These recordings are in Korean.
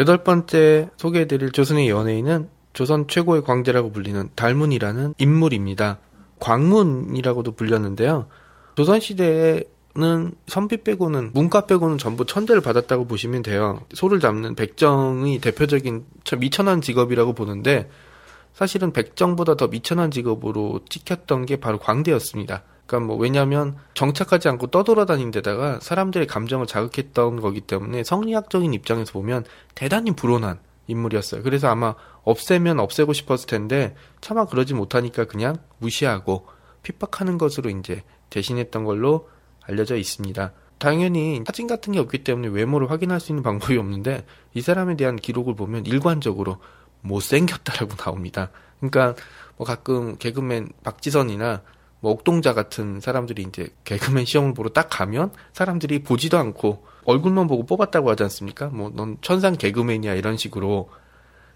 여덟 번째 소개해드릴 조선의 연예인은 조선 최고의 광대라고 불리는 달문이라는 인물입니다. 광문이라고도 불렸는데요. 조선시대에는 선비 빼고는 문과 빼고는 전부 천대를 받았다고 보시면 돼요. 소를 잡는 백정이 대표적인 참 미천한 직업이라고 보는데 사실은 백정보다 더 미천한 직업으로 찍혔던 게 바로 광대였습니다. 그러니까 뭐 왜냐하면 정착하지 않고 떠돌아다닌 데다가 사람들의 감정을 자극했던 거기 때문에 성리학적인 입장에서 보면 대단히 불온한 인물이었어요. 그래서 아마 없애면 없애고 싶었을 텐데 차마 그러지 못하니까 그냥 무시하고 핍박하는 것으로 이제 대신했던 걸로 알려져 있습니다. 당연히 사진 같은 게 없기 때문에 외모를 확인할 수 있는 방법이 없는데 이 사람에 대한 기록을 보면 일관적으로 못생겼다라고 나옵니다. 그러니까 뭐 가끔 개그맨 박지선이나 뭐 옥동자 같은 사람들이 이제 개그맨 시험을 보러 딱 가면 사람들이 보지도 않고 얼굴만 보고 뽑았다고 하지 않습니까? 뭐 넌 천상 개그맨이야 이런 식으로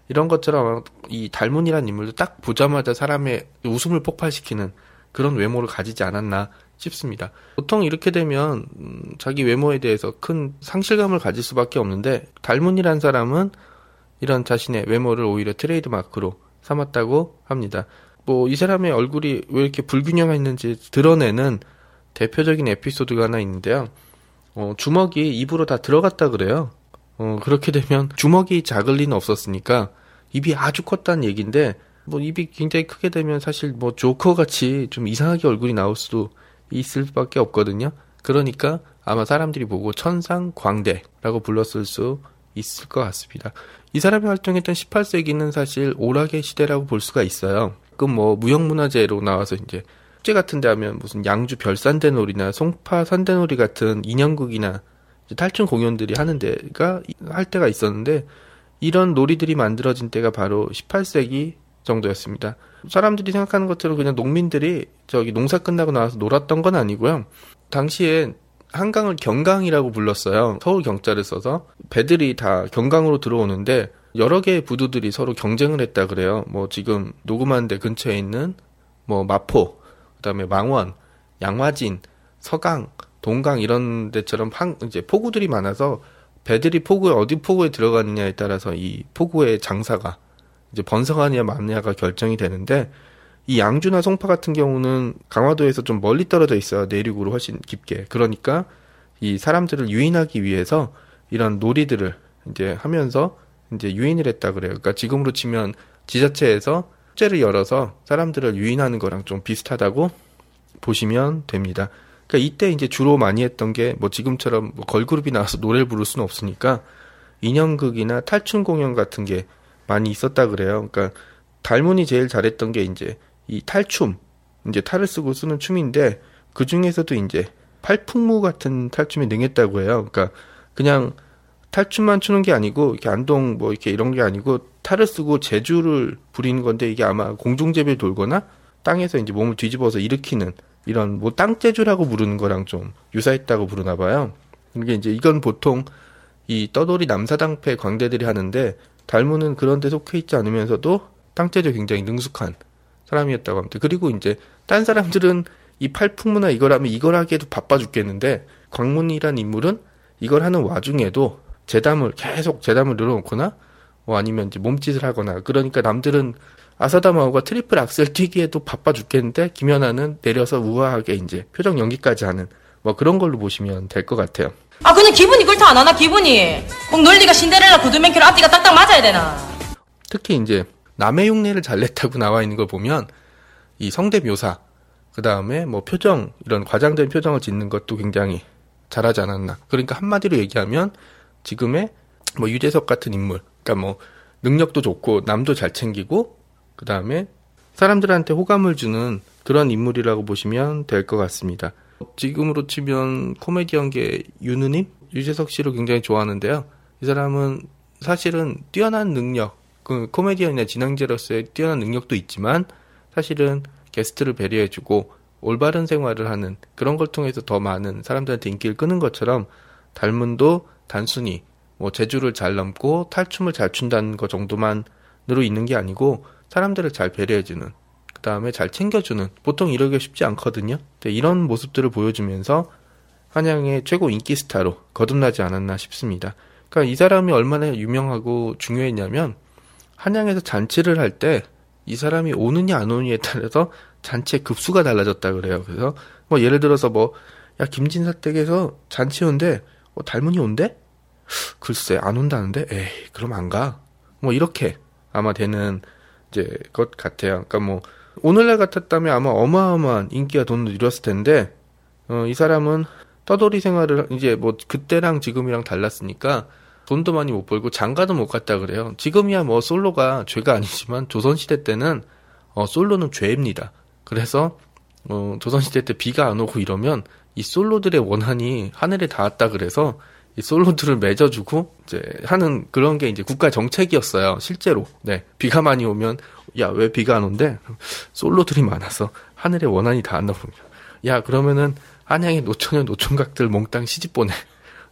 이런 것처럼 이 달문이라는 인물도 딱 보자마자 사람의 웃음을 폭발시키는 그런 외모를 가지지 않았나 싶습니다. 보통 이렇게 되면 음, 자기 외모에 대해서 큰 상실감을 가질 수밖에 없는데 달문이라는 사람은 이런 자신의 외모를 오히려 트레이드 마크로 삼았다고 합니다. 뭐 이 사람의 얼굴이 왜 이렇게 불균형했는지 드러내는 대표적인 에피소드가 하나 있는데요. 어, 주먹이 입으로 다 들어갔다 그래요. 어, 그렇게 되면 주먹이 작을 리는 없었으니까 입이 아주 컸다는 얘기인데 뭐 입이 굉장히 크게 되면 사실 뭐 조커 같이 좀 이상하게 얼굴이 나올 수도 있을 수밖에 없거든요. 그러니까 아마 사람들이 보고 천상 광대라고 불렀을 수 있을 것 같습니다. 이 사람이 활동했던 18세기는 사실 오락의 시대라고 볼 수가 있어요. 그뭐 무형문화재로 나와서 이제 축제 같은 데 하면 무슨 양주 별산대놀이나 송파 산대놀이 같은 인형극이나 탈춤 공연들이 하는 데가 할 때가 있었는데 이런 놀이들이 만들어진 때가 바로 18세기 정도였습니다. 사람들이 생각하는 것처럼 그냥 농민들이 저기 농사 끝나고 나와서 놀았던 건 아니고요. 당시에 한강을 경강이라고 불렀어요. 서울 경자를 써서 배들이 다 경강으로 들어오는데 여러 개의 부두들이 서로 경쟁을 했다 그래요. 뭐 지금 녹음한 데 근처에 있는 뭐 마포, 그다음에 망원, 양화진, 서강, 동강 이런 데처럼 한 이제 포구들이 많아서 배들이 포구에 어디 포구에 들어가느냐에 따라서 이 포구의 장사가 이제 번성하느냐 마느냐가 결정이 되는데 이 양주나 송파 같은 경우는 강화도에서 좀 멀리 떨어져 있어요. 내륙으로 훨씬 깊게. 그러니까 이 사람들을 유인하기 위해서 이런 놀이들을 이제 하면서 이제 유인을 했다 그래요. 그러니까 지금으로 치면 지자체에서 축제를 열어서 사람들을 유인하는 거랑 좀 비슷하다고 보시면 됩니다. 그러니까 이때 이제 주로 많이 했던 게 뭐 지금처럼 뭐 걸그룹이 나와서 노래를 부를 수는 없으니까 인형극이나 탈춤 공연 같은 게 많이 있었다 그래요. 그러니까 달문이 제일 잘했던 게 이제 이 탈춤, 이제 탈을 쓰고 쓰는 춤인데 그 중에서도 이제 팔풍무 같은 탈춤에 능했다고 해요. 그러니까 그냥 탈춤만 추는 게 아니고 이렇게 안동 뭐 이렇게 이런 게 아니고 탈을 쓰고 재주를 부리는 건데 이게 아마 공중제비를 돌거나 땅에서 이제 몸을 뒤집어서 일으키는 이런 뭐 땅재주라고 부르는 거랑 좀 유사했다고 부르나 봐요. 이게 이제 이건 보통 이 떠돌이 남사당패 광대들이 하는데 달무는 그런 데 속해 있지 않으면서도 땅재주 굉장히 능숙한 사람이었다고 합니다. 그리고 이제 딴 사람들은 이 팔풍무나 이걸 하면 이걸 하기에도 바빠 죽겠는데 광문이란 인물은 이걸 하는 와중에도 재담을 계속 재담을 늘어놓거나 뭐 아니면 이제 몸짓을 하거나 그러니까 남들은 아사다마오가 트리플 악셀 뛰기에도 바빠 죽겠는데 김연아는 내려서 우아하게 이제 표정 연기까지 하는 뭐 그런 걸로 보시면 될 것 같아요. 아 그냥 기분이 그렇다 안 하나 기분이 꼭 논리가 신데렐라 구두맨키로 앞뒤가 딱딱 맞아야 되나 특히 이제 남의 흉내를 잘 냈다고 나와 있는 걸 보면 이 성대모사 그 다음에 뭐 표정 이런 과장된 표정을 짓는 것도 굉장히 잘하지 않았나. 그러니까 한마디로 얘기하면 지금의 뭐 유재석 같은 인물, 그러니까 뭐 능력도 좋고 남도 잘 챙기고 그 다음에 사람들한테 호감을 주는 그런 인물이라고 보시면 될 것 같습니다. 지금으로 치면 코미디언계 윤우님 유재석 씨를 굉장히 좋아하는데요. 이 사람은 사실은 뛰어난 능력 그 코미디언이나 진행자로서의 뛰어난 능력도 있지만 사실은 게스트를 배려해주고 올바른 생활을 하는 그런 걸 통해서 더 많은 사람들한테 인기를 끄는 것처럼 닮은도 단순히 뭐 재주를 잘 넘고 탈춤을 잘 춘다는 것 정도만으로 있는 게 아니고 사람들을 잘 배려해주는 그 다음에 잘 챙겨주는 보통 이러기가 쉽지 않거든요. 이런 모습들을 보여주면서 한양의 최고 인기 스타로 거듭나지 않았나 싶습니다. 그러니까 이 사람이 얼마나 유명하고 중요했냐면 한양에서 잔치를 할 때 이 사람이 오느냐 안 오느냐에 따라서 잔치의 급수가 달라졌다 그래요. 그래서 뭐 예를 들어서 뭐 야 김진사 댁에서 잔치 온대 어, 닮은이 온대? 글쎄 안 온다는데 에이 그럼 안 가. 뭐 이렇게 아마 되는 이제 것 같아요. 그러니까 뭐 오늘날 같았다면 아마 어마어마한 인기와 돈을 이뤘을 텐데 어, 이 사람은 떠돌이 생활을 이제 뭐 그때랑 지금이랑 달랐으니까 돈도 많이 못 벌고 장가도 못 갔다 그래요. 지금이야 뭐 솔로가 죄가 아니지만 조선시대 때는 어, 솔로는 죄입니다. 그래서 어, 조선시대 때 비가 안 오고 이러면 이 솔로들의 원한이 하늘에 닿았다 그래서 이 솔로들을 맺어주고 이제 하는 그런 게 이제 국가 정책이었어요. 실제로. 네. 비가 많이 오면 야 왜 비가 안 온대? 솔로들이 많아서 하늘에 원한이 닿았나 봅니다. 야 그러면은 한양의 노처녀 노총각들 몽땅 시집 보내.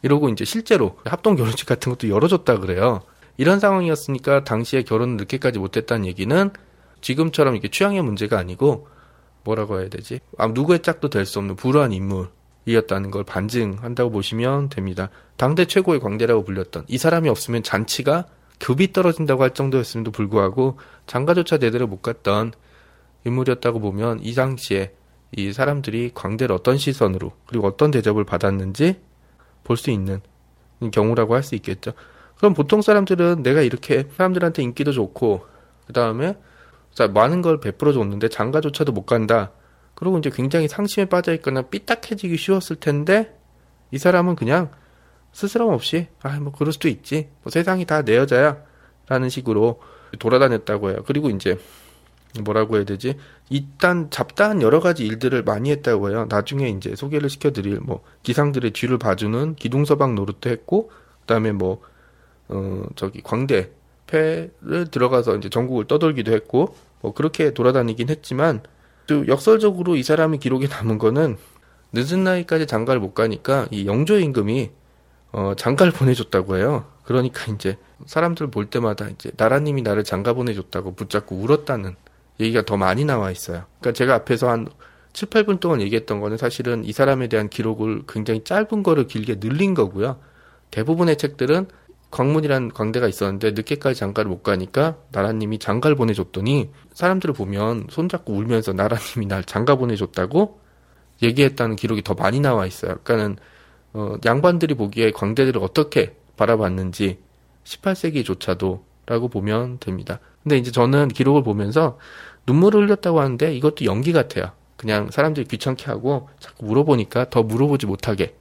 이러고 이제 실제로 합동 결혼식 같은 것도 열어줬다 그래요. 이런 상황이었으니까 당시에 결혼을 늦게까지 못했다는 얘기는 지금처럼 이게 취향의 문제가 아니고 뭐라고 해야 되지? 아, 누구의 짝도 될 수 없는 불우한 인물이었다는 걸 반증한다고 보시면 됩니다. 당대 최고의 광대라고 불렸던 이 사람이 없으면 잔치가 급이 떨어진다고 할 정도였음에도 불구하고 장가조차 제대로 못 갔던 인물이었다고 보면 이 당시에 이 사람들이 광대를 어떤 시선으로 그리고 어떤 대접을 받았는지 볼 수 있는 경우라고 할 수 있겠죠. 그럼 보통 사람들은 내가 이렇게 사람들한테 인기도 좋고 그 다음에 많은 걸 베풀어 줬는데 장가조차도 못 간다. 그리고 이제 굉장히 상심에 빠져 있거나 삐딱해지기 쉬웠을 텐데 이 사람은 그냥 스스럼 없이 아 뭐 그럴 수도 있지 뭐 세상이 다 내 여자야라는 식으로 돌아다녔다고 해요. 그리고 이제 뭐라고 해야 되지? 일단 잡다한 여러 가지 일들을 많이 했다고 해요. 나중에 이제 소개를 시켜드릴 뭐 기상들의 뒤를 봐주는 기둥서방 노릇도 했고 그다음에 뭐 어 저기 광대 패를 들어가서 이제 전국을 떠돌기도 했고 뭐 그렇게 돌아다니긴 했지만 또 역설적으로 이 사람이 기록에 남은 거는 늦은 나이까지 장가를 못 가니까 이 영조 임금이 어 장가를 보내줬다고 해요. 그러니까 이제 사람들 볼 때마다 이제 나라님이 나를 장가 보내줬다고 붙잡고 울었다는 얘기가 더 많이 나와 있어요. 그러니까 제가 앞에서 한 7, 8분 동안 얘기했던 거는 사실은 이 사람에 대한 기록을 굉장히 짧은 거를 길게 늘린 거고요. 대부분의 책들은 광문이란 광대가 있었는데 늦게까지 장가를 못 가니까 나라님이 장가를 보내줬더니 사람들을 보면 손잡고 울면서 나라님이 날 장가 보내줬다고 얘기했다는 기록이 더 많이 나와 있어요. 그러니까는 어, 양반들이 보기에 광대들을 어떻게 바라봤는지 18세기조차도 라고 보면 됩니다. 근데 이제 저는 기록을 보면서 눈물을 흘렸다고 하는데 이것도 연기 같아요. 그냥 사람들이 귀찮게 하고 자꾸 물어보니까 더 물어보지 못하게.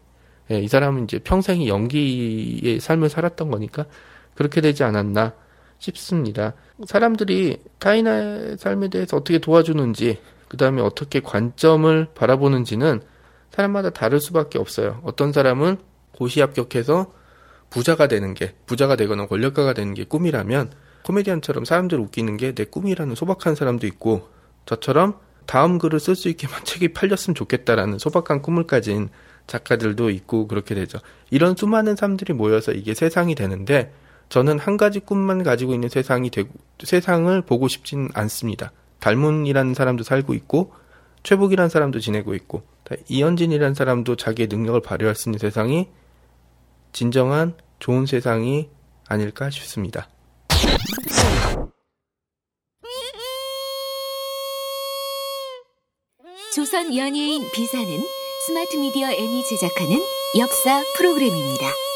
예, 이 사람은 이제 평생이 연기의 삶을 살았던 거니까 그렇게 되지 않았나 싶습니다. 사람들이 타인의 삶에 대해서 어떻게 도와주는지, 그 다음에 어떻게 관점을 바라보는지는 사람마다 다를 수밖에 없어요. 어떤 사람은 고시 합격해서 부자가 되는 게, 부자가 되거나 권력가가 되는 게 꿈이라면 코미디언처럼 사람들을 웃기는 게 내 꿈이라는 소박한 사람도 있고 저처럼 다음 글을 쓸 수 있게만 책이 팔렸으면 좋겠다라는 소박한 꿈을 가진 작가들도 있고 그렇게 되죠. 이런 수많은 사람들이 모여서 이게 세상이 되는데 저는 한 가지 꿈만 가지고 있는 세상이 되고 세상을 보고 싶진 않습니다. 달문이라는 사람도 살고 있고 최복이라는 사람도 지내고 있고 이현진이라는 사람도 자기의 능력을 발휘할 수 있는 세상이 진정한 좋은 세상이 아닐까 싶습니다. 조선 연예인 비사는 스마트 미디어 N이 제작하는 역사 프로그램입니다.